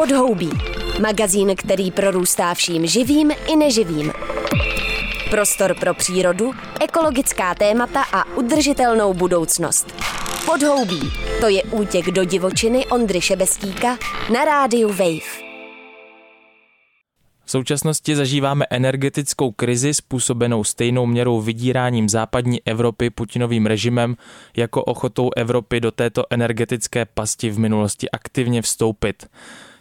Podhoubí. Magazín, který prorůstá vším živým i neživým. Prostor pro přírodu, ekologická témata a udržitelnou budoucnost. Podhoubí. To je útěk do divočiny Ondry Šebestíka na rádiu Wave. V současnosti zažíváme energetickou krizi způsobenou stejnou měrou vydíráním západní Evropy Putinovým režimem jako ochotou Evropy do této energetické pasti v minulosti aktivně vstoupit.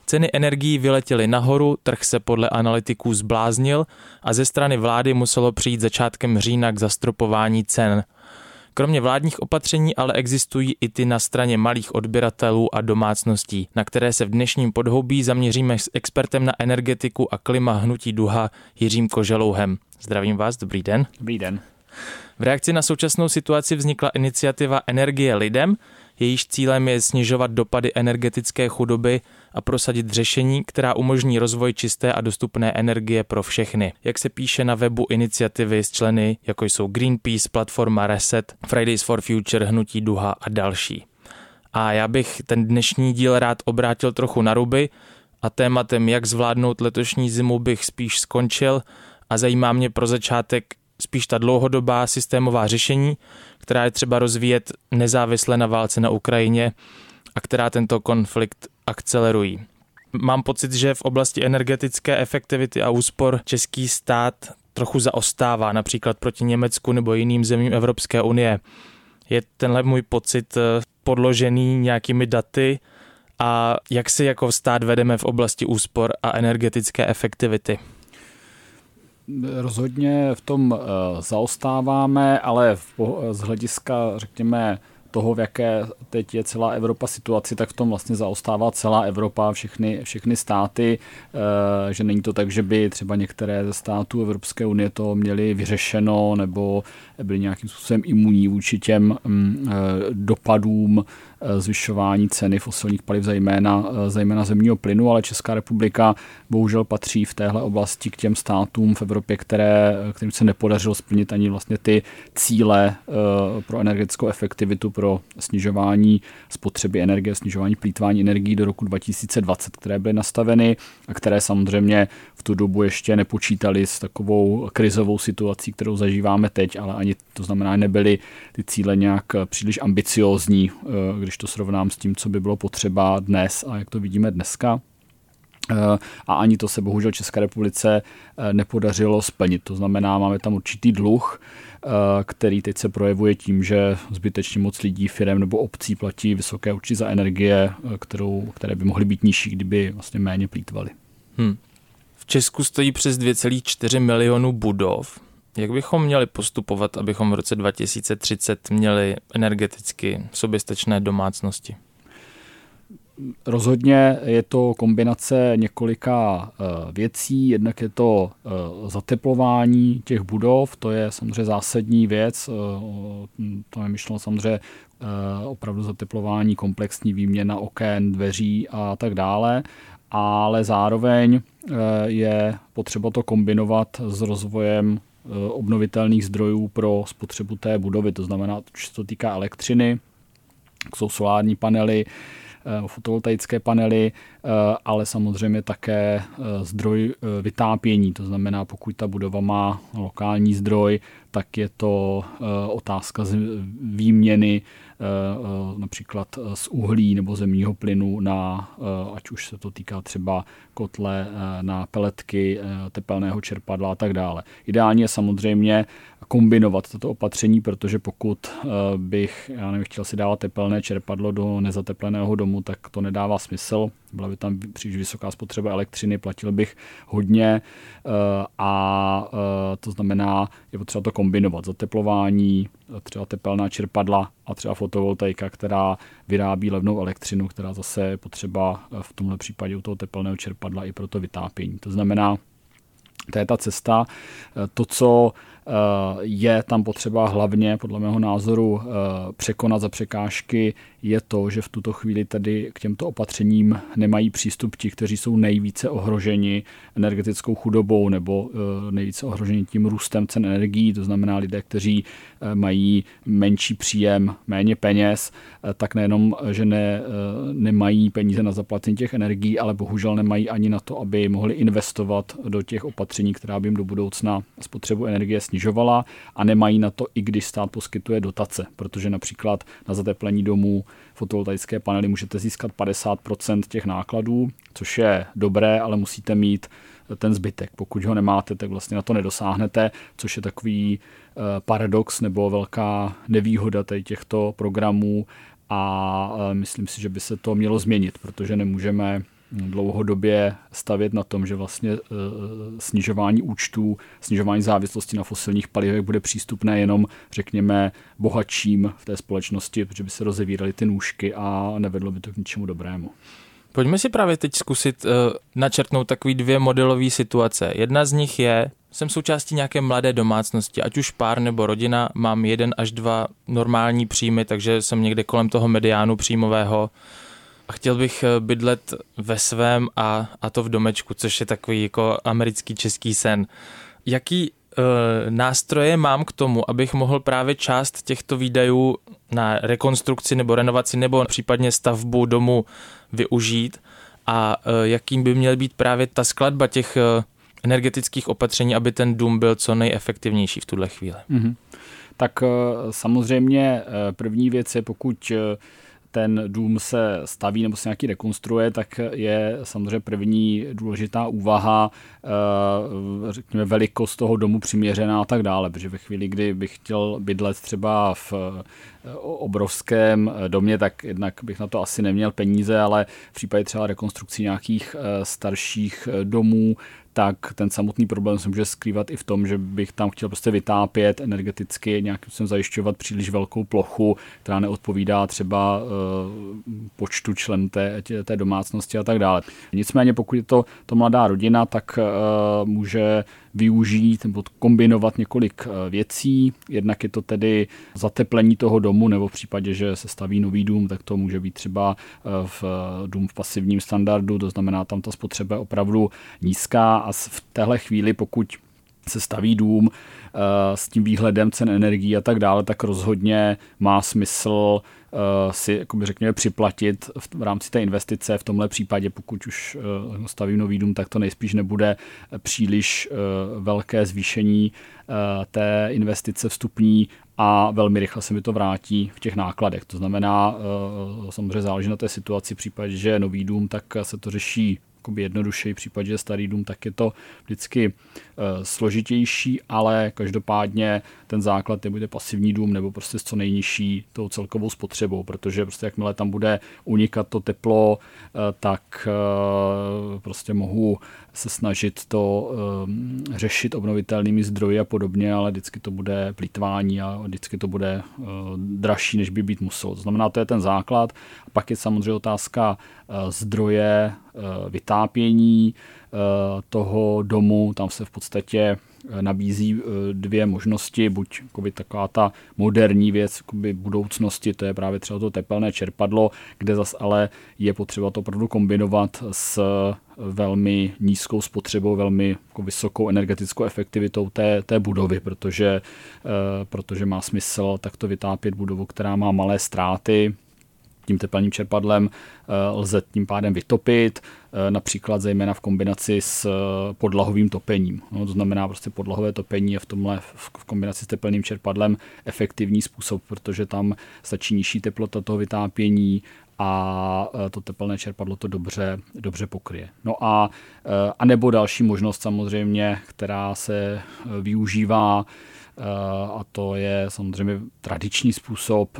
Ceny energií vyletěly nahoru, trh se podle analytiků zbláznil a ze strany vlády muselo přijít začátkem října k zastropování cen – Kromě vládních opatření ale existují i ty na straně malých odběratelů a domácností, na které se v dnešním podhoubí zaměříme s expertem na energetiku a klima hnutí duha Jiřím Koželouhem. Zdravím vás, dobrý den. Dobrý den. V reakci na současnou situaci vznikla iniciativa Energie lidem, jejíž cílem je snižovat dopady energetické chudoby a prosadit řešení, která umožní rozvoj čisté a dostupné energie pro všechny. Jak se píše na webu iniciativy s členy, jako jsou Greenpeace, platforma Reset, Fridays for Future, Hnutí Duha a další. A já bych ten dnešní díl rád obrátil trochu na ruby a tématem, jak zvládnout letošní zimu, bych spíš skončil a zajímá mě pro začátek spíš ta dlouhodobá systémová řešení, která je třeba rozvíjet nezávisle na válce na Ukrajině a která tento konflikt akcelerují. Mám pocit, že v oblasti energetické efektivity a úspor český stát trochu zaostává, například proti Německu nebo jiným zemím Evropské unie. Je tenhle můj pocit eh, podložený nějakými daty a jak si jako stát vedeme v oblasti úspor a energetické efektivity? Rozhodně v tom eh, zaostáváme, ale z hlediska, řekněme, toho, v jaké teď je celá Evropa situaci, tak v tom vlastně zaostává celá Evropa, všechny, všechny státy, eh, že není to tak, že by třeba některé ze států Evropské unie to měly vyřešeno nebo byli nějakým způsobem imunní vůči těm mm, eh, dopadům Eh, zvyšování ceny fosilních paliv, zejména, eh, zejména zemního plynu, ale Česká republika bohužel patří v téhle oblasti k těm státům v Evropě, které, kterým se nepodařilo splnit ani vlastně ty cíle eh, pro energetickou efektivitu, pro snižování spotřeby energie, snižování plítvání energií do roku 2020, které byly nastaveny a které samozřejmě v tu dobu ještě nepočítali s takovou krizovou situací, kterou zažíváme teď, ale ani to znamená, nebyly ty cíle nějak příliš ambiciozní, když to srovnám s tím, co by bylo potřeba dnes a jak to vidíme dneska. Eh, a ani to se bohužel České republice eh, nepodařilo splnit. To znamená, máme tam určitý dluh, eh, který teď se projevuje tím, že zbytečně moc lidí, firm nebo obcí platí vysoké účty za energie, kterou, které by mohly být nižší, kdyby vlastně méně plítvali. Hmm. V Česku stojí přes 2,4 milionu budov. Jak bychom měli postupovat, abychom v roce 2030 měli energeticky soběstačné domácnosti? Rozhodně je to kombinace několika eh, věcí. Jednak je to eh, zateplování těch budov, to je samozřejmě zásadní věc. Eh, to je myšleno samozřejmě opravdu zateplování, komplexní výměna oken, dveří a tak dále. Ale zároveň je potřeba to kombinovat s rozvojem obnovitelných zdrojů pro spotřebu té budovy. To znamená, že se týká elektřiny, jsou solární panely, eh, fotovoltaické panely, eh, ale samozřejmě také zdroj vytápění. To znamená, pokud ta budova má lokální zdroj, tak je to otázka výměny například z uhlí nebo zemního plynu na, ať už se to týká třeba kotle, na peletky, tepelného čerpadla a tak dále. Ideálně samozřejmě kombinovat toto opatření, protože pokud bych, já nevím, chtěl si dávat tepelné čerpadlo do nezatepleného domu, tak to nedává smysl. Byla by tam příliš vysoká spotřeba elektřiny, platil bych hodně a to znamená, je potřeba to kombinovat. Zateplování, třeba tepelná čerpadla a třeba fotovoltaika, která vyrábí levnou elektřinu, která zase je potřeba v tomhle případě u toho tepelného čerpadla i pro to vytápění. To znamená, to je ta cesta. To, co je tam potřeba hlavně, podle mého názoru, překonat za překážky, je to, že v tuto chvíli tady k těmto opatřením nemají přístup ti, kteří jsou nejvíce ohroženi energetickou chudobou nebo nejvíce ohroženi tím růstem cen energií, to znamená lidé, kteří mají menší příjem, méně peněz, tak nejenom, že ne, nemají peníze na zaplacení těch energií, ale bohužel nemají ani na to, aby mohli investovat do těch opatření, která by jim do budoucna spotřebu energie snižovala a nemají na to, i když stát poskytuje dotace, protože například na zateplení domů fotovoltaické panely můžete získat 50% těch nákladů, což je dobré, ale musíte mít ten zbytek. Pokud ho nemáte, tak vlastně na to nedosáhnete, což je takový eh, paradox nebo velká nevýhoda těchto programů a eh, myslím si, že by se to mělo změnit, protože nemůžeme dlouhodobě stavět na tom, že vlastně eh, snižování účtů, snižování závislosti na fosilních palivech bude přístupné jenom, řekněme, bohatším v té společnosti, protože by se rozevíraly ty nůžky a nevedlo by to k ničemu dobrému. Pojďme si právě teď zkusit uh, načrtnout takový dvě modelové situace. Jedna z nich je, jsem součástí nějaké mladé domácnosti, ať už pár nebo rodina, mám jeden až dva normální příjmy, takže jsem někde kolem toho mediánu příjmového a chtěl bych eh, bydlet ve svém a, a to v domečku, což je takový jako americký český sen. Jaký uh, nástroje mám k tomu, abych mohl právě část těchto výdajů na rekonstrukci nebo renovaci nebo případně stavbu domu využít a uh, jakým by měl být právě ta skladba těch uh, energetických opatření, aby ten dům byl co nejefektivnější v tuhle chvíli. Mm-hmm. Tak samozřejmě první věc je, pokud ten dům se staví nebo se nějaký rekonstruuje, tak je samozřejmě první důležitá úvaha, eh, řekněme, velikost toho domu přiměřená a tak dále, protože ve chvíli, kdy bych chtěl bydlet třeba v eh, obrovském domě, tak jednak bych na to asi neměl peníze, ale v případě třeba rekonstrukcí nějakých eh, starších domů, tak ten samotný problém se může skrývat i v tom, že bych tam chtěl prostě vytápět energeticky, nějakým způsobem zajišťovat příliš velkou plochu, která neodpovídá třeba uh, počtu členů té, té domácnosti a tak dále. Nicméně pokud je to, to mladá rodina, tak uh, může využít nebo kombinovat několik eh, věcí. Jednak je to tedy zateplení toho domu, nebo v případě, že se staví nový dům, tak to může být třeba eh, v eh, dům v pasivním standardu, to znamená, tam ta spotřeba je opravdu nízká a v téhle chvíli, pokud se staví dům s tím výhledem cen energií a tak dále, tak rozhodně má smysl Eh, si jakoby řekněme připlatit v rámci té investice. V tomhle případě, pokud už eh, staví nový dům, tak to nejspíš nebude příliš eh, velké zvýšení té investice vstupní a velmi rychle se mi to vrátí v těch nákladech. To znamená, samozřejmě záleží na té situaci, v případě, že je nový dům, tak se to řeší jednodušeji, v případě, že starý dům, tak je to vždycky uh, složitější, ale každopádně ten základ nebude pasivní dům nebo prostě s co nejnižší tou celkovou spotřebou, protože prostě jakmile tam bude unikat to teplo, uh, tak uh, prostě mohu se snažit to um, řešit obnovitelnými zdroji a podobně, ale vždycky to bude plítvání a vždycky to bude uh, dražší, než by být muselo. To znamená, to je ten základ. A pak je samozřejmě otázka uh, zdroje, uh, vytápění uh, toho domu. Tam se v podstatě nabízí dvě možnosti, buď taková ta moderní věc budoucnosti, to je právě třeba to tepelné čerpadlo, kde zas ale je potřeba to opravdu kombinovat s velmi nízkou spotřebou, velmi jako vysokou energetickou efektivitou té, té budovy, protože, eh, protože má smysl takto vytápět budovu, která má malé ztráty, tím tepelným čerpadlem eh, lze tím pádem vytopit, eh, například zejména v kombinaci s podlahovým topením. No, to znamená, prostě podlahové topení je v tomhle v kombinaci s tepelným čerpadlem efektivní způsob, protože tam stačí nižší teplota toho vytápění a to tepelné čerpadlo to dobře, dobře pokryje. No a, a nebo další možnost samozřejmě, která se využívá, a to je samozřejmě tradiční způsob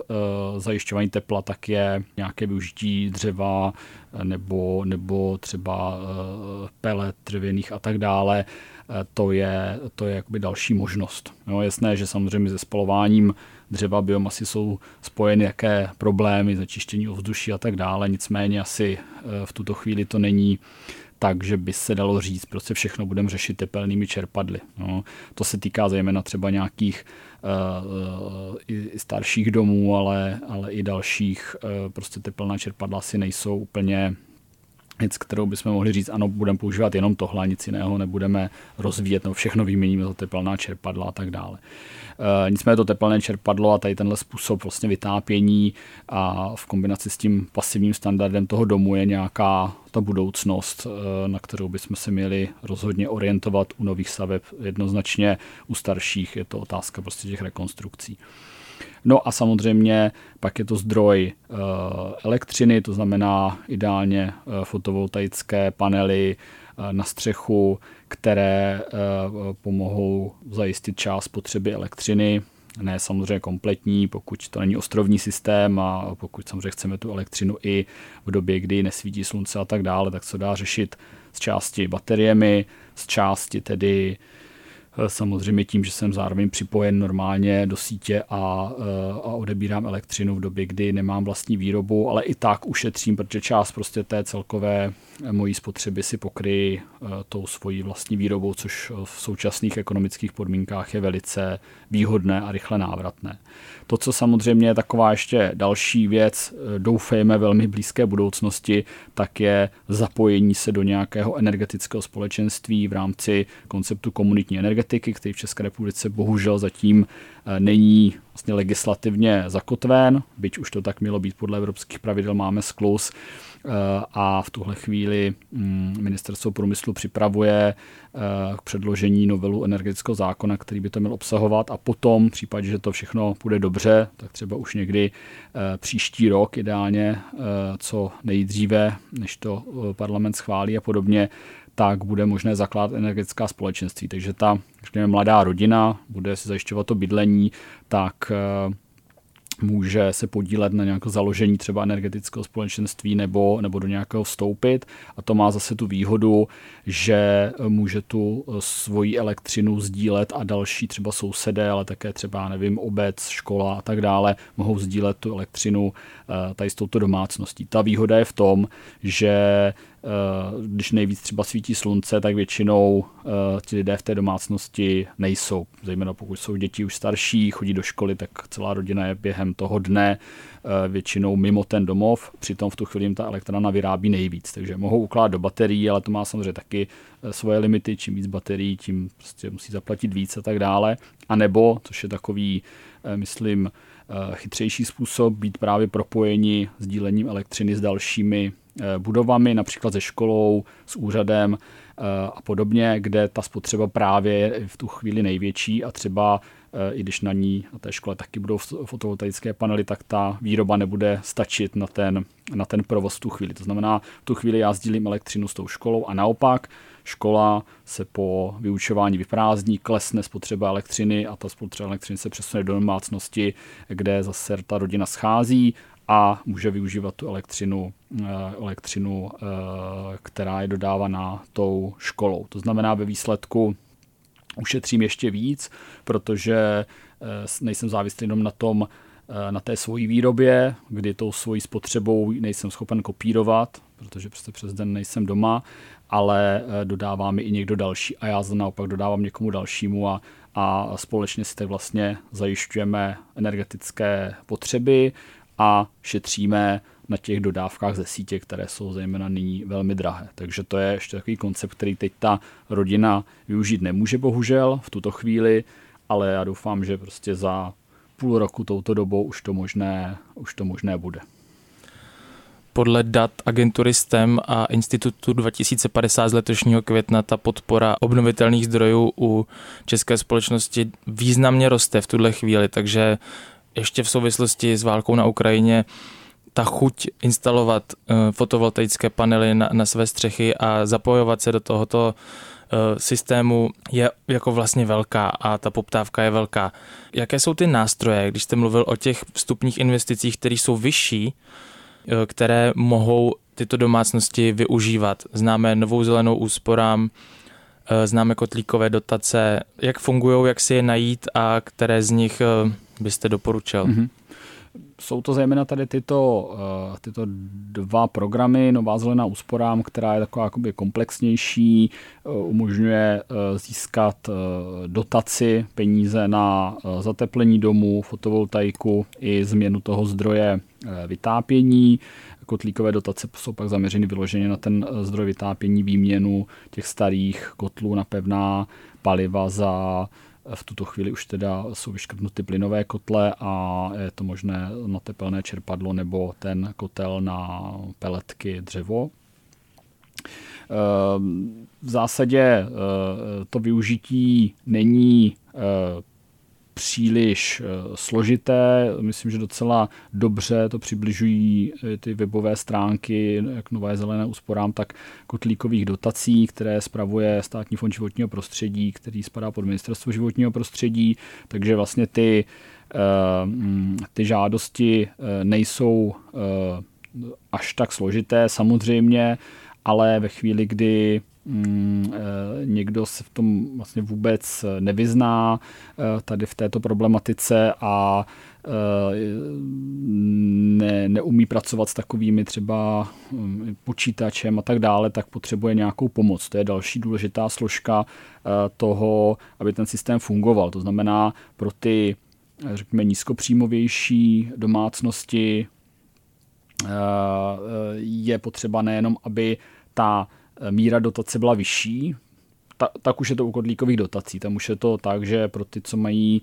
zajišťování tepla, tak je nějaké využití dřeva nebo, nebo třeba pelet dřevěných a tak dále. To je, to je jakoby další možnost. No, jasné, že samozřejmě se spalováním dřeva, biomasy jsou spojeny jaké problémy, začištění ovzduší a tak dále. Nicméně asi eh, v tuto chvíli to není tak, že by se dalo říct, prostě všechno budeme řešit tepelnými čerpadly. No, to se týká zejména třeba nějakých uh, i starších domů, ale, ale i dalších. Uh, prostě teplná čerpadla asi nejsou úplně věc, kterou bychom mohli říct, ano, budeme používat jenom tohle, nic jiného nebudeme rozvíjet, nebo všechno vyměníme za teplná čerpadla a tak dále. E, nicméně to teplné čerpadlo a tady tenhle způsob vlastně vytápění a v kombinaci s tím pasivním standardem toho domu je nějaká ta budoucnost, e, na kterou bychom se měli rozhodně orientovat u nových staveb. Jednoznačně u starších je to otázka prostě těch rekonstrukcí. No a samozřejmě pak je to zdroj eh, elektřiny, to znamená ideálně eh, fotovoltaické panely eh, na střechu, které pomohou zajistit část potřeby elektřiny, ne samozřejmě kompletní, pokud to není ostrovní systém a pokud samozřejmě chceme tu elektřinu i v době, kdy nesvítí slunce a tak dále, tak se dá řešit z části bateriemi, z části tedy Eh, samozřejmě tím, že jsem zároveň připojen normálně do sítě a, eh, a odebírám elektřinu v době, kdy nemám vlastní výrobu, ale i tak ušetřím, protože část prostě té celkové eh, mojí spotřeby si pokryjí tou svojí vlastní výrobou, což v současných ekonomických podmínkách je velice výhodné a rychle návratné. To, co samozřejmě je taková ještě další věc, doufejme velmi blízké budoucnosti, tak je zapojení se do nějakého energetického společenství v rámci konceptu komunitní energetiky, který v České republice bohužel zatím eh, není vlastně legislativně zakotven, byť už to tak mělo být podle evropských pravidel, máme sklus eh, a v tuhle chvíli mm, ministerstvo průmyslu připravuje eh, k předložení novelu energetického zákona, který by to měl obsahovat a potom, v případě, že to všechno půjde dobře, tak třeba už někdy příští rok ideálně, co nejdříve, než to parlament schválí a podobně, tak bude možné zakládat energetická společenství. Takže ta řekněme, mladá rodina bude si zajišťovat to bydlení, tak eh, může se podílet na nějaké založení třeba energetického společenství nebo, nebo do nějakého vstoupit. A to má zase tu výhodu, že může tu svoji elektřinu sdílet a další třeba sousedé, ale také třeba, nevím, obec, škola a tak dále, mohou sdílet tu elektřinu eh, tady s touto domácností. Ta výhoda je v tom, že Eh, když nejvíc třeba svítí slunce, tak většinou eh, ti lidé v té domácnosti nejsou. Zejména pokud jsou děti už starší, chodí do školy, tak celá rodina je během toho dne eh, většinou mimo ten domov, přitom v tu chvíli jim ta elektrana vyrábí nejvíc. Takže mohou ukládat do baterií, ale to má samozřejmě taky svoje limity. Čím víc baterií, tím prostě musí zaplatit víc a tak dále. A nebo, což je takový, myslím, chytřejší způsob, být právě propojeni s dílením elektřiny s dalšími Eh, budovami, například se školou, s úřadem eh, a podobně, kde ta spotřeba právě je v tu chvíli největší a třeba eh, i když na ní, na té škole taky budou fotovoltaické panely, tak ta výroba nebude stačit na ten, na ten provoz v tu chvíli. To znamená, v tu chvíli já sdílím elektřinu s tou školou a naopak škola se po vyučování vyprázdní, klesne spotřeba elektřiny a ta spotřeba elektřiny se přesune do domácnosti, kde zase ta rodina schází a může využívat tu elektřinu, eh, elektřinu, eh, která je dodávaná tou školou. To znamená ve výsledku ušetřím ještě víc, protože eh, nejsem závislý jenom na tom, na té svojí výrobě, kdy tou svojí spotřebou nejsem schopen kopírovat, protože prostě přes den nejsem doma, ale dodává mi i někdo další a já naopak dodávám někomu dalšímu a, a společně si tak vlastně zajišťujeme energetické potřeby, a šetříme na těch dodávkách ze sítě, které jsou zejména nyní velmi drahé. Takže to je ještě takový koncept, který teď ta rodina využít nemůže bohužel v tuto chvíli, ale já doufám, že prostě za půl roku touto dobou už to možné, už to možné bude. Podle dat agentury STEM a Institutu 2050 z letošního května ta podpora obnovitelných zdrojů u české společnosti významně roste v tuhle chvíli, takže ještě v souvislosti s válkou na Ukrajině ta chuť instalovat uh, fotovoltaické panely na, na své střechy a zapojovat se do tohoto uh, systému je jako vlastně velká a ta poptávka je velká. Jaké jsou ty nástroje, když jste mluvil o těch vstupních investicích, které jsou vyšší, uh, které mohou tyto domácnosti využívat? Známe novou zelenou úsporám, známe kotlíkové dotace, jak fungují, jak si je najít a které z nich byste doporučil? Mm-hmm. Jsou to zejména tady tyto, eh, tyto dva programy, Nová zelená úsporám, která je taková jakoby komplexnější, eh, umožňuje eh, získat dotaci, peníze na zateplení domů, fotovoltaiku i změnu toho zdroje vytápění. Kotlíkové dotace jsou pak zaměřeny vyloženě na ten zdroj vytápění, výměnu těch starých kotlů na pevná paliva za v tuto chvíli už teda jsou vyškrtnuty plynové kotle a je to možné na tepelné čerpadlo nebo ten kotel na peletky dřevo. Ehm, v zásadě eh, to využití není eh, příliš eh, složité. Myslím, že docela dobře to přibližují eh, ty webové stránky, jak Nové zelené úsporám, tak kotlíkových dotací, které spravuje Státní fond životního prostředí, který spadá pod Ministerstvo životního prostředí. Takže vlastně ty, eh, ty žádosti nejsou až tak složité samozřejmě, ale ve chvíli, kdy Mm, eh, někdo se v tom vlastně vůbec nevyzná eh, tady v této problematice a eh, ne, neumí pracovat s takovými třeba mm, počítačem a tak dále, tak potřebuje nějakou pomoc. To je další důležitá složka toho, aby ten systém fungoval. To znamená pro ty, řekněme, nízkopříjmovější domácnosti je potřeba nejenom, aby ta míra dotace byla vyšší, ta, tak už je to u kodlíkových dotací. Tam už je to tak, že pro ty, co mají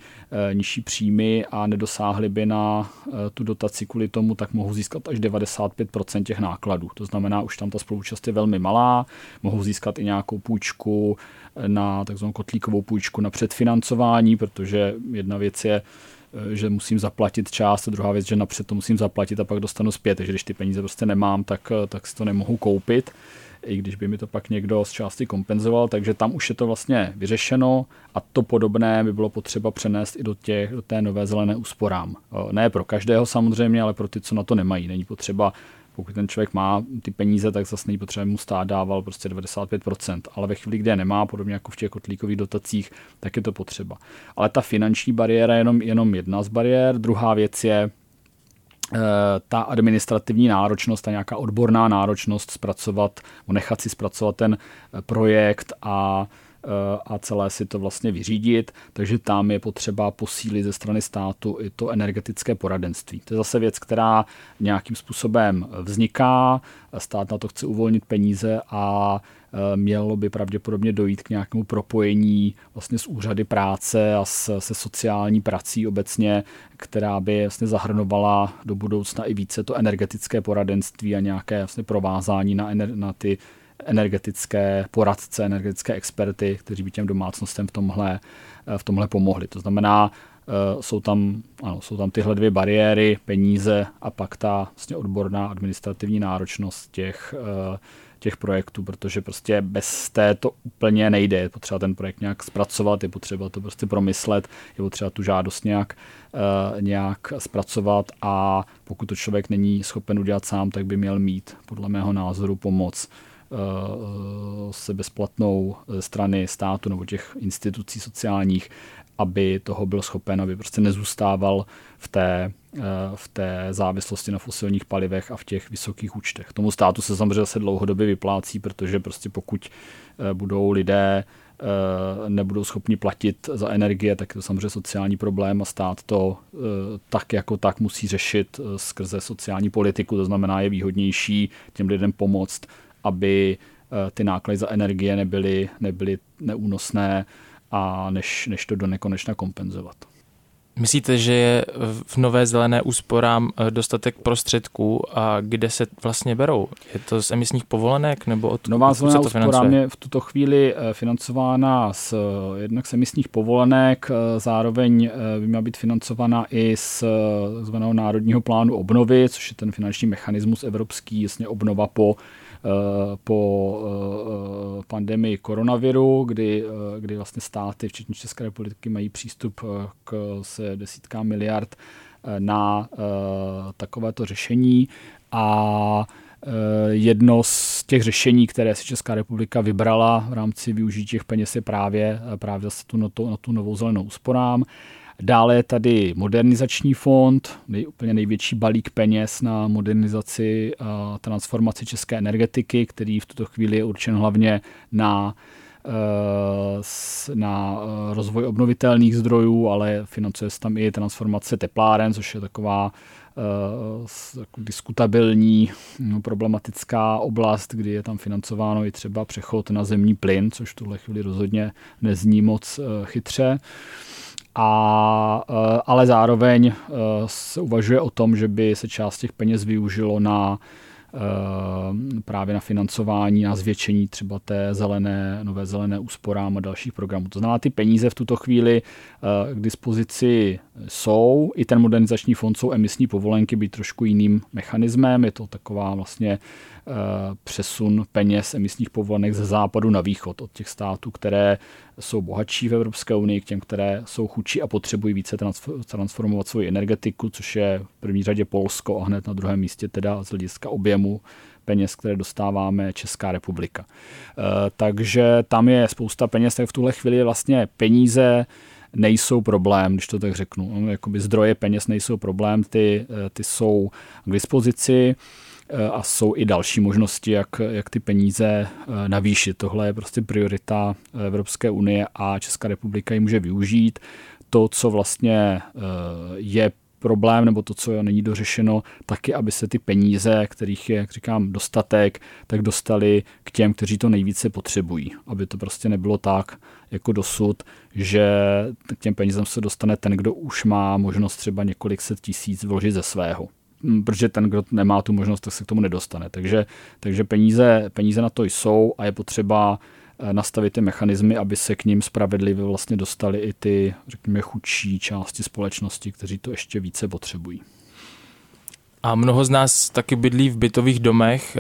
e, nižší příjmy a nedosáhli by na e, tu dotaci kvůli tomu, tak mohou získat až 95% těch nákladů. To znamená, už tam ta spoluúčast je velmi malá, mohou získat i nějakou půjčku e, na takzvanou kotlíkovou půjčku na předfinancování, protože jedna věc je, že musím zaplatit část, a druhá věc, že napřed to musím zaplatit a pak dostanu zpět. Takže když ty peníze prostě nemám, tak, tak si to nemohu koupit i když by mi to pak někdo z části kompenzoval, takže tam už je to vlastně vyřešeno a to podobné by bylo potřeba přenést i do, těch, do té nové zelené úsporám. Ne pro každého samozřejmě, ale pro ty, co na to nemají. Není potřeba pokud ten člověk má ty peníze, tak zase není potřeba mu stát dával prostě 95%. Ale ve chvíli, kdy je nemá, podobně jako v těch kotlíkových dotacích, tak je to potřeba. Ale ta finanční bariéra je jenom, jenom jedna z bariér. Druhá věc je ta administrativní náročnost, ta nějaká odborná náročnost zpracovat, nechat si zpracovat ten eh, projekt a eh, a celé si to vlastně vyřídit, takže tam je potřeba posílit ze strany státu i to energetické poradenství. To je zase věc, která nějakým způsobem vzniká, stát na to chce uvolnit peníze a Eh, mělo by pravděpodobně dojít k nějakému propojení vlastně s úřady práce a s, se sociální prací obecně, která by vlastně zahrnovala do budoucna i více to energetické poradenství a nějaké vlastně provázání na, ener, na ty energetické poradce, energetické experty, kteří by těm domácnostem v tomhle, eh, v tomhle pomohli. To znamená, eh, jsou tam, ano, jsou tam tyhle dvě bariéry, peníze a pak ta vlastně odborná administrativní náročnost těch těch projektů, protože prostě bez té to úplně nejde. Je potřeba ten projekt nějak zpracovat, je potřeba to prostě promyslet, je potřeba tu žádost nějak, uh, nějak zpracovat a pokud to člověk není schopen udělat sám, tak by měl mít podle mého názoru pomoc se bezplatnou strany státu nebo těch institucí sociálních, aby toho byl schopen, aby prostě nezůstával v té, eh, v té závislosti na fosilních palivech a v těch vysokých účtech. Tomu státu se samozřejmě zase dlouhodobě vyplácí, protože prostě pokud eh, budou lidé eh, nebudou schopni platit za energie, tak to samozřejmě sociální problém a stát to tak jako tak musí řešit skrze sociální politiku. To znamená, je výhodnější těm lidem pomoct, aby ty náklady za energie nebyly, nebyly neúnosné a než, než to do nekonečna kompenzovat. Myslíte, že je v nové zelené úsporám eh, dostatek prostředků a kde se vlastně berou? Je to z emisních povolenek nebo od Nová zelená úsporám je v tuto chvíli eh, financována z, eh, jednak z emisních povolenek, zároveň by měla být financována i z zvaného Národního plánu obnovy, což je ten finanční mechanismus evropský, jasně obnova po Eh, po eh, pandemii koronaviru, kdy, eh, kdy vlastně státy, včetně České republiky, mají přístup k se desítkám miliard na takovéto řešení a jedno z těch řešení, které si Česká republika vybrala v rámci využití těch peněz je právě, právě zase tu, na, to, na tu novou zelenou úsporám. Dále je tady modernizační fond, nej, úplně největší balík peněz na modernizaci a transformaci české energetiky, který v tuto chvíli je určen hlavně na na rozvoj obnovitelných zdrojů, ale financuje se tam i transformace tepláren, což je taková jako diskutabilní no, problematická oblast, kdy je tam financováno i třeba přechod na zemní plyn, což v tuhle chvíli rozhodně nezní moc eh, chytře. A, eh, ale zároveň se uvažuje o tom, že by se část těch peněz využilo na Eh, právě na financování a zvětšení třeba té zelené, nové zelené úsporám a dalších programů. To znamená, ty peníze v tuto chvíli eh, k dispozici jsou. I ten modernizační fond jsou emisní povolenky, být trošku jiným mechanismem. Je to taková vlastně Eh, přesun peněz emisních povolenek ze západu na východ od těch států, které jsou bohatší v Evropské unii, k těm, které jsou chudší a potřebují více transformovat svoji energetiku, což je v první řadě Polsko a hned na druhém místě teda z hlediska objemu peněz, které dostáváme Česká republika. Eh, takže tam je spousta peněz, tak v tuhle chvíli vlastně peníze nejsou problém, když to tak řeknu. Jakoby zdroje peněz nejsou problém, ty, eh, ty jsou k dispozici. Eh, a jsou i další možnosti, jak, jak ty peníze eh, navýšit. Tohle je prostě priorita Evropské unie a Česká republika ji může využít. To, co vlastně eh, je problém, nebo to, co není dořešeno, taky, aby se ty peníze, kterých je, jak říkám, dostatek, tak dostali k těm, kteří to nejvíce potřebují. Aby to prostě nebylo tak, jako dosud, že k těm penězem se dostane ten, kdo už má možnost třeba několik set tisíc vložit ze svého. Protože ten, kdo nemá tu možnost, tak se k tomu nedostane. Takže, takže peníze, peníze na to jsou a je potřeba eh, nastavit ty mechanismy, aby se k ním spravedlivě vlastně dostali i ty, řekněme, chudší části společnosti, kteří to ještě více potřebují. A mnoho z nás taky bydlí v bytových domech.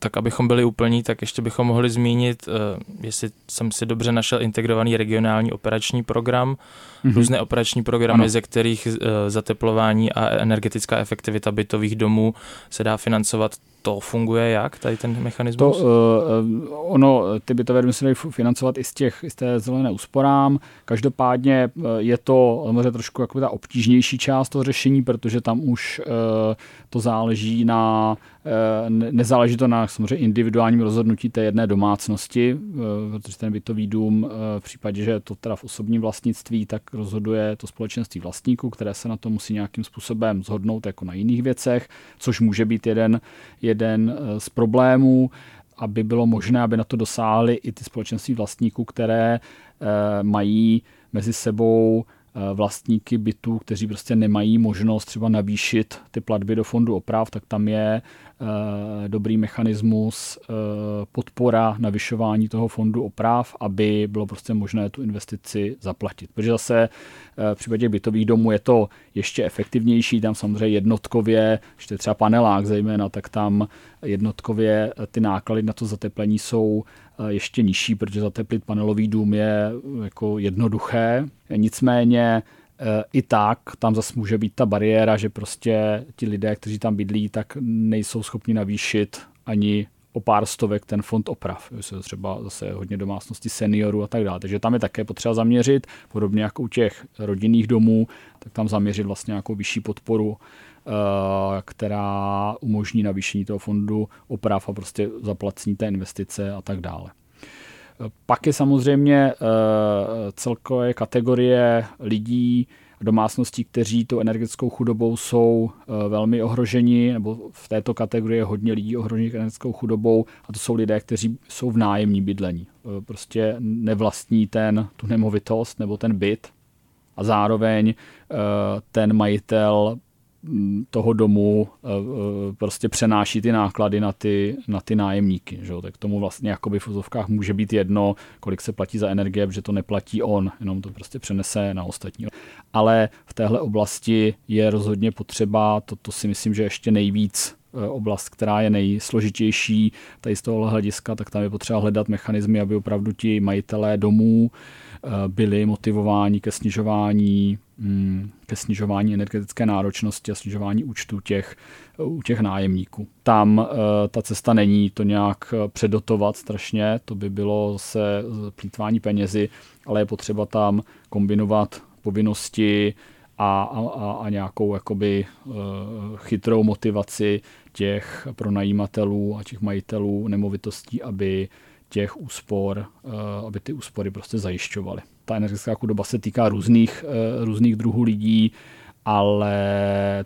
Eh, tak abychom byli úplní, tak ještě bychom mohli zmínit, uh, jestli jsem si dobře našel integrovaný regionální operační program, mm-hmm. různé operační programy, ano. ze kterých uh, zateplování a energetická efektivita bytových domů se dá financovat to funguje jak, tady ten mechanismus? To, uh, ono, ty bytové domy se dají financovat i z, těch, z té zelené úsporám. Každopádně je to možná trošku jako ta obtížnější část toho řešení, protože tam už uh, to záleží na, uh, nezáleží to na samozřejmě individuálním rozhodnutí té jedné domácnosti, uh, protože ten bytový dům uh, v případě, že je to teda v osobním vlastnictví, tak rozhoduje to společenství vlastníků, které se na to musí nějakým způsobem zhodnout jako na jiných věcech, což může být jeden, jeden eh, z problémů, aby bylo možné, aby na to dosáhly i ty společenství vlastníků, které eh, mají mezi sebou eh, vlastníky bytů, kteří prostě nemají možnost třeba navýšit ty platby do fondu oprav, tak tam je dobrý mechanismus podpora navyšování toho fondu oprav, aby bylo prostě možné tu investici zaplatit. Protože zase v případě bytových domů je to ještě efektivnější, tam samozřejmě jednotkově, když to je třeba panelák zejména, tak tam jednotkově ty náklady na to zateplení jsou ještě nižší, protože zateplit panelový dům je jako jednoduché. Nicméně Eh, i tak tam zase může být ta bariéra, že prostě ti lidé, kteří tam bydlí, tak nejsou schopni navýšit ani o pár stovek ten fond oprav. Je třeba zase hodně domácnosti seniorů a tak dále. Takže tam je také potřeba zaměřit, podobně jako u těch rodinných domů, tak tam zaměřit vlastně nějakou vyšší podporu, eh, která umožní navýšení toho fondu oprav a prostě zaplacení té investice a tak dále. Pak je samozřejmě eh, celkové kategorie lidí, domácností, kteří tou energetickou chudobou jsou eh, velmi ohroženi, nebo v této kategorii je hodně lidí ohrožených energetickou chudobou a to jsou lidé, kteří jsou v nájemní bydlení. Eh, prostě nevlastní ten, tu nemovitost nebo ten byt a zároveň ten majitel toho domu eh, eh, prostě přenáší ty náklady na ty, na ty nájemníky. Že? Tak tomu vlastně jakoby v úzovkách může být jedno, kolik se platí za energie, protože to neplatí on, jenom to prostě přenese na ostatní. Ale v téhle oblasti je rozhodně potřeba, to, to si myslím, že ještě nejvíc eh, oblast, která je nejsložitější tady z tohohle hlediska, tak tam je potřeba hledat mechanizmy, aby opravdu ti majitelé domů byli motivováni ke snižování Mm, ke snižování energetické náročnosti a snižování účtů těch, u těch nájemníků. Tam eh, ta cesta není to nějak eh, předotovat strašně, to by bylo se plítvání penězi, ale je potřeba tam kombinovat povinnosti a, a, a nějakou jakoby chytrou motivaci těch pronajímatelů a těch majitelů nemovitostí, aby těch úspor, aby ty úspory prostě zajišťovaly. Ta energetická chudoba se týká různých, různých druhů lidí, ale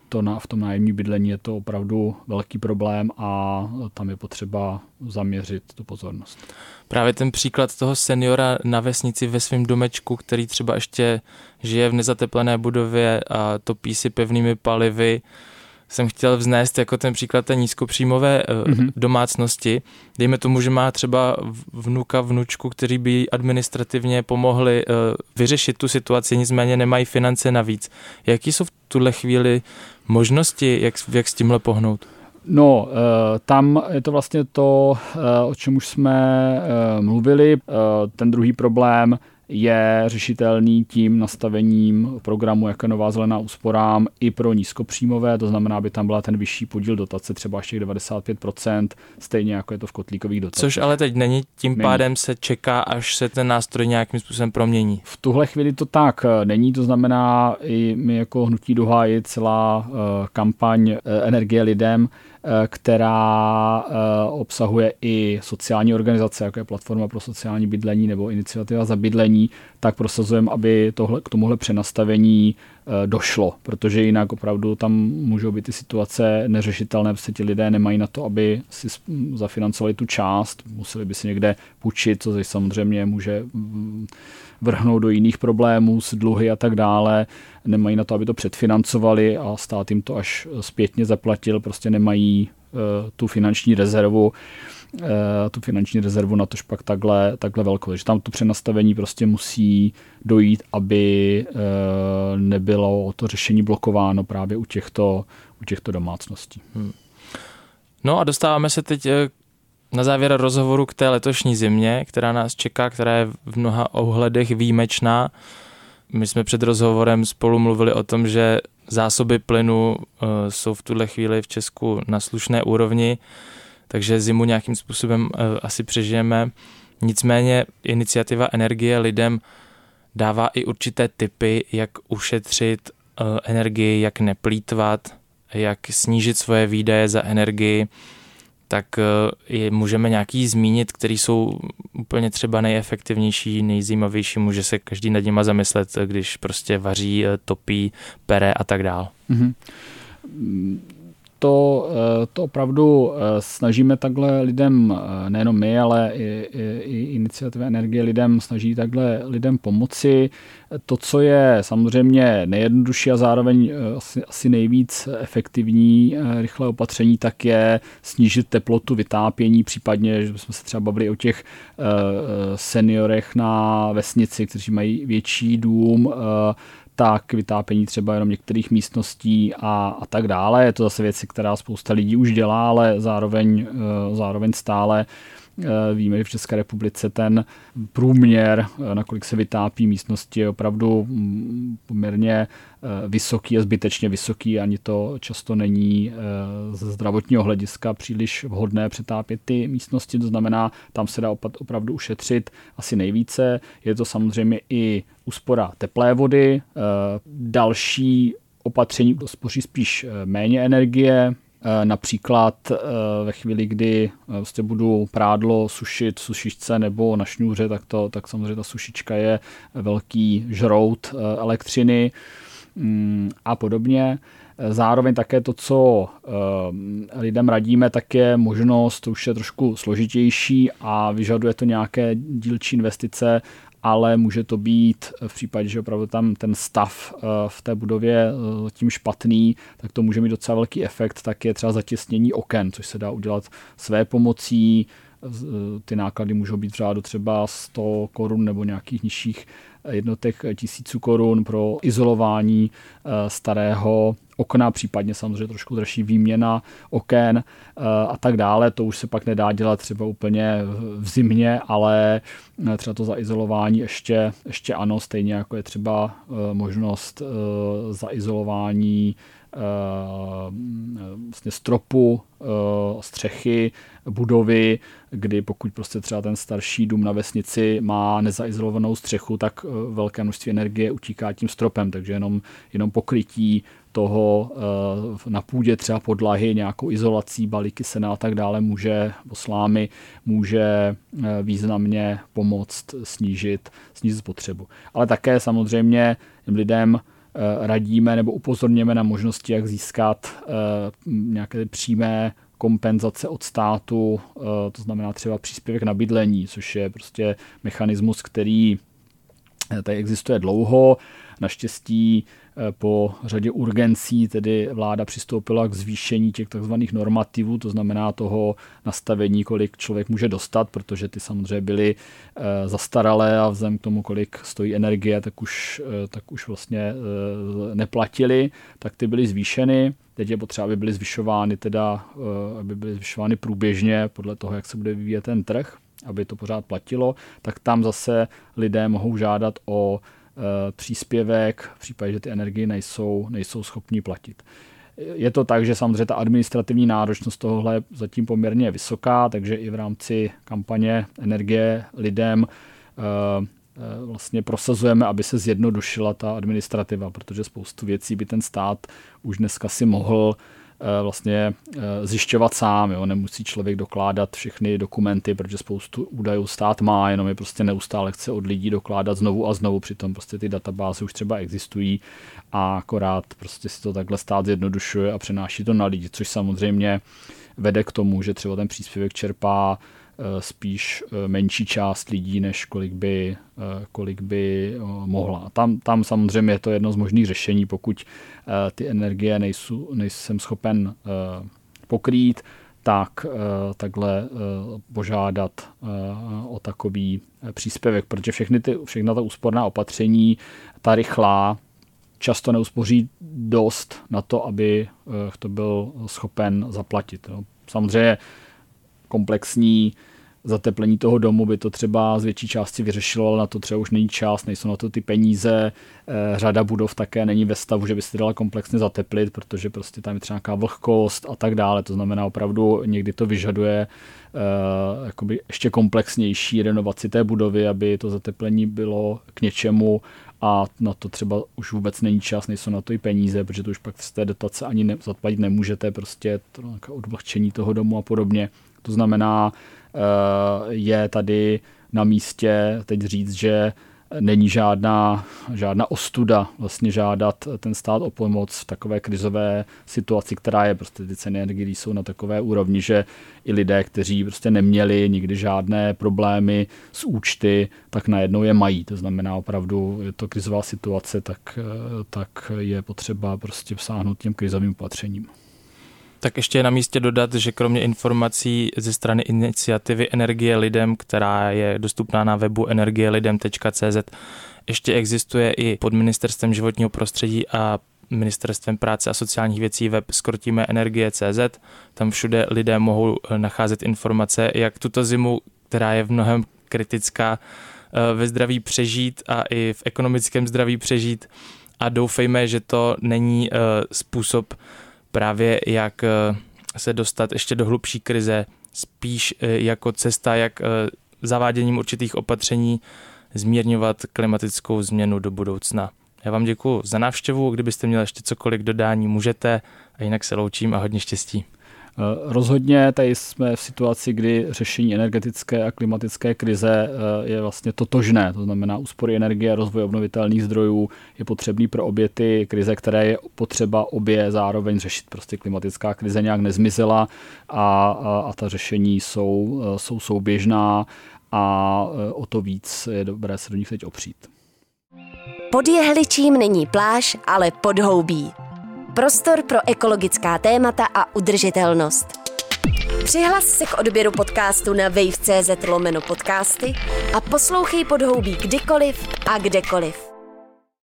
to na, v tom nájemní bydlení je to opravdu velký problém a tam je potřeba zaměřit tu pozornost. Právě ten příklad toho seniora na vesnici ve svém domečku, který třeba ještě žije v nezateplené budově a topí si pevnými palivy, jsem chtěl vznést jako ten příklad té nízkopříjmové mm-hmm. domácnosti. Dejme tomu, že má třeba vnuka, vnučku, kteří by administrativně pomohli uh, vyřešit tu situaci, nicméně nemají finance navíc. Jaký jsou v tuhle chvíli možnosti, jak, jak s tímhle pohnout? No, tam je to vlastně to, o čem už jsme mluvili. Ten druhý problém je řešitelný tím nastavením programu jako nová zelená úsporám i pro nízkopříjmové, to znamená, aby tam byla ten vyšší podíl dotace, třeba ještě 95%, stejně jako je to v kotlíkových dotacích. Což ale teď není, tím není. pádem se čeká, až se ten nástroj nějakým způsobem promění. V tuhle chvíli to tak eh, není, to znamená, i my jako hnutí Duha je celá uh, kampaň uh, energie lidem, Eh, která eh, obsahuje i sociální organizace, jako je Platforma pro sociální bydlení nebo Iniciativa za bydlení, tak prosazujeme, aby tohle, k tomuhle přenastavení eh, došlo, protože jinak opravdu tam můžou být ty situace neřešitelné, protože ti lidé nemají na to, aby si zafinancovali tu část, museli by si někde půjčit, co samozřejmě může mm, vrhnout do jiných problémů s dluhy a tak dále. Nemají na to, aby to předfinancovali a stát jim to až zpětně zaplatil, prostě nemají uh, tu finanční rezervu tu finanční rezervu na tož pak takhle, takhle velkou. Takže tam to přenastavení prostě musí dojít, aby uh, nebylo to řešení blokováno právě u těchto, u těchto domácností. Hmm. No a dostáváme se teď na závěr rozhovoru k té letošní zimě, která nás čeká, která je v mnoha ohledech výjimečná. My jsme před rozhovorem spolu mluvili o tom, že zásoby plynu jsou v tuhle chvíli v Česku na slušné úrovni, takže zimu nějakým způsobem uh, asi přežijeme. Nicméně iniciativa energie lidem dává i určité typy, jak ušetřit uh, energii, jak neplítvat, jak snížit svoje výdaje za energii, tak eh, je, můžeme nějaký zmínit, který jsou úplně třeba nejefektivnější, nejzajímavější, může se každý nad nima zamyslet, když prostě vaří, eh, topí, pere a tak dál. Mm-hmm to, eh, to opravdu eh, snažíme takhle lidem, eh, nejenom my, ale i, i, i iniciativa energie lidem snaží takhle lidem pomoci. To, co je samozřejmě nejjednodušší a zároveň asi, asi nejvíc efektivní rychlé opatření, tak je snížit teplotu vytápění, případně, že jsme se třeba bavili o těch seniorech na vesnici, kteří mají větší dům, tak vytápění třeba jenom některých místností a, a tak dále. Je to zase věci, která spousta lidí už dělá, ale zároveň, eh, zároveň stále víme, že v České republice ten průměr, eh, nakolik se vytápí místnosti, je opravdu mm, poměrně eh, vysoký a zbytečně vysoký. Ani to často není ze zdravotního hlediska příliš vhodné přetápět ty místnosti. To znamená, tam se dá opravdu ušetřit asi nejvíce. Je to samozřejmě i úspora teplé vody. Další opatření spoří spíš méně energie, Eh, například eh, ve chvíli, kdy vlastně budu prádlo sušit v sušičce nebo na šňůře, tak, to, tak samozřejmě ta sušička je velký žrout elektřiny mm, a podobně. Zároveň také to, co lidem radíme, tak je možnost, to už je trošku složitější a vyžaduje to nějaké dílčí investice, ale může to být v případě, že opravdu tam ten stav eh, v té budově eh, tím špatný, tak to může mít docela velký efekt, tak je třeba zatěsnění oken, což se dá udělat své pomocí, eh, ty náklady můžou být v řádu třeba 100 korun nebo nějakých nižších jednotek tisíců korun pro izolování starého okna, případně samozřejmě trošku dražší výměna oken eh, a tak dále. To už se pak nedá dělat třeba úplně v zimě, ale eh, třeba to zaizolování ještě, ještě ano, stejně jako je třeba eh, možnost zaizolování vlastně stropu, střechy, budovy, kdy pokud prostě třeba ten starší dům na vesnici má nezaizolovanou střechu, tak velké množství energie utíká tím stropem, takže jenom, jenom pokrytí toho na půdě třeba podlahy, nějakou izolací, balíky sena a tak dále může, slámy, může významně pomoct snížit, snížit spotřebu. Ale také samozřejmě lidem Eh, radíme nebo upozorněme na možnosti, jak získat eh, nějaké přímé kompenzace od státu, eh, to znamená třeba příspěvek na bydlení, což je prostě mechanismus, který tady existuje dlouho. Naštěstí Eh, po řadě urgencí tedy vláda přistoupila k zvýšení těch takzvaných normativů, to znamená toho nastavení, kolik člověk může dostat, protože ty samozřejmě byly eh, zastaralé a vzhledem k tomu, kolik stojí energie, tak už, eh, tak už vlastně neplatili, tak ty byly zvýšeny. Teď je potřeba, aby byly zvyšovány, teda, aby byly zvyšovány průběžně podle toho, jak se bude vyvíjet ten trh, aby to pořád platilo, tak tam zase lidé mohou žádat o Eh, příspěvek v případě, že ty energie nejsou, nejsou schopní platit. Je to tak, že samozřejmě ta administrativní náročnost tohohle je zatím poměrně vysoká, takže i v rámci kampaně energie lidem eh, eh, vlastně prosazujeme, aby se zjednodušila ta administrativa, protože spoustu věcí by ten stát už dneska si mohl Eh, vlastně eh, zjišťovat sám. Jo. Nemusí člověk dokládat všechny dokumenty, protože spoustu údajů stát má, jenom je prostě neustále chce od lidí dokládat znovu a znovu, přitom prostě ty databáze už třeba existují a akorát prostě si to takhle stát zjednodušuje a přenáší to na lidi, což samozřejmě vede k tomu, že třeba ten příspěvek čerpá Eh, spíš eh, menší část lidí, než kolik by, eh, kolik by mohla. Tam, tam samozřejmě je to jedno z možných řešení, pokud ty energie nejsou, nejsem schopen pokrýt, tak takhle požádat o takový příspěvek, protože všechny ty, všechna ta úsporná opatření, ta rychlá, často neuspoří dost na to, aby to byl schopen zaplatit. Samozřejmě komplexní zateplení toho domu by to třeba z větší části vyřešilo, ale na to třeba už není čas, nejsou na to ty peníze. Eh, řada budov také není ve stavu, že by se dala komplexně zateplit, protože prostě tam je třeba nějaká vlhkost a tak dále. To znamená opravdu někdy to vyžaduje uh, ještě komplexnější renovaci té budovy, aby to zateplení bylo k něčemu a na to třeba už vůbec není čas, nejsou na to i peníze, protože to už pak z té dotace ani ne, zaplatit nemůžete, prostě to odvlhčení toho domu a podobně. To znamená, eh, je tady na místě teď říct, že není žádná, žádná ostuda vlastně žádat ten stát o pomoc v takové krizové situaci, která je prostě ty ceny energie jsou na takové úrovni, že i lidé, kteří prostě neměli nikdy žádné problémy s účty, tak najednou je mají. To znamená opravdu, je to krizová situace, tak, eh, tak je potřeba prostě vsáhnout těm krizovým opatřením. Tak ještě je na místě dodat, že kromě informací ze strany iniciativy Energie lidem, která je dostupná na webu energielidem.cz, ještě existuje i pod ministerstvem životního prostředí a ministerstvem práce a sociálních věcí web skrotíme energie.cz. Tam všude lidé mohou eh, nacházet informace, jak tuto zimu, která je v mnohem kritická, eh, ve zdraví přežít a i v ekonomickém zdraví přežít. A doufejme, že to není eh, způsob právě jak eh, se dostat ještě do hlubší krize, spíš eh, jako cesta, jak eh, zaváděním určitých opatření zmírňovat klimatickou změnu do budoucna. Já vám děkuji za návštěvu, kdybyste měli ještě cokoliv dodání, můžete a jinak se loučím a hodně štěstí. Eh, rozhodně tady jsme v situaci, kdy řešení energetické a klimatické krize eh, je vlastně totožné, to znamená úspory energie a rozvoj obnovitelných zdrojů je potřebný pro obě ty krize, které je potřeba obě zároveň řešit. Prostě klimatická krize nějak nezmizela a, a, a ta řešení jsou, eh, jsou souběžná a o to víc je dobré se do nich teď opřít. Pod jehličím není pláž, ale podhoubí. Prostor pro ekologická témata a udržitelnost. Přihlas se k odběru podcastu na wave.cz lomeno podcasty a poslouchej podhoubí kdykoliv a kdekoliv.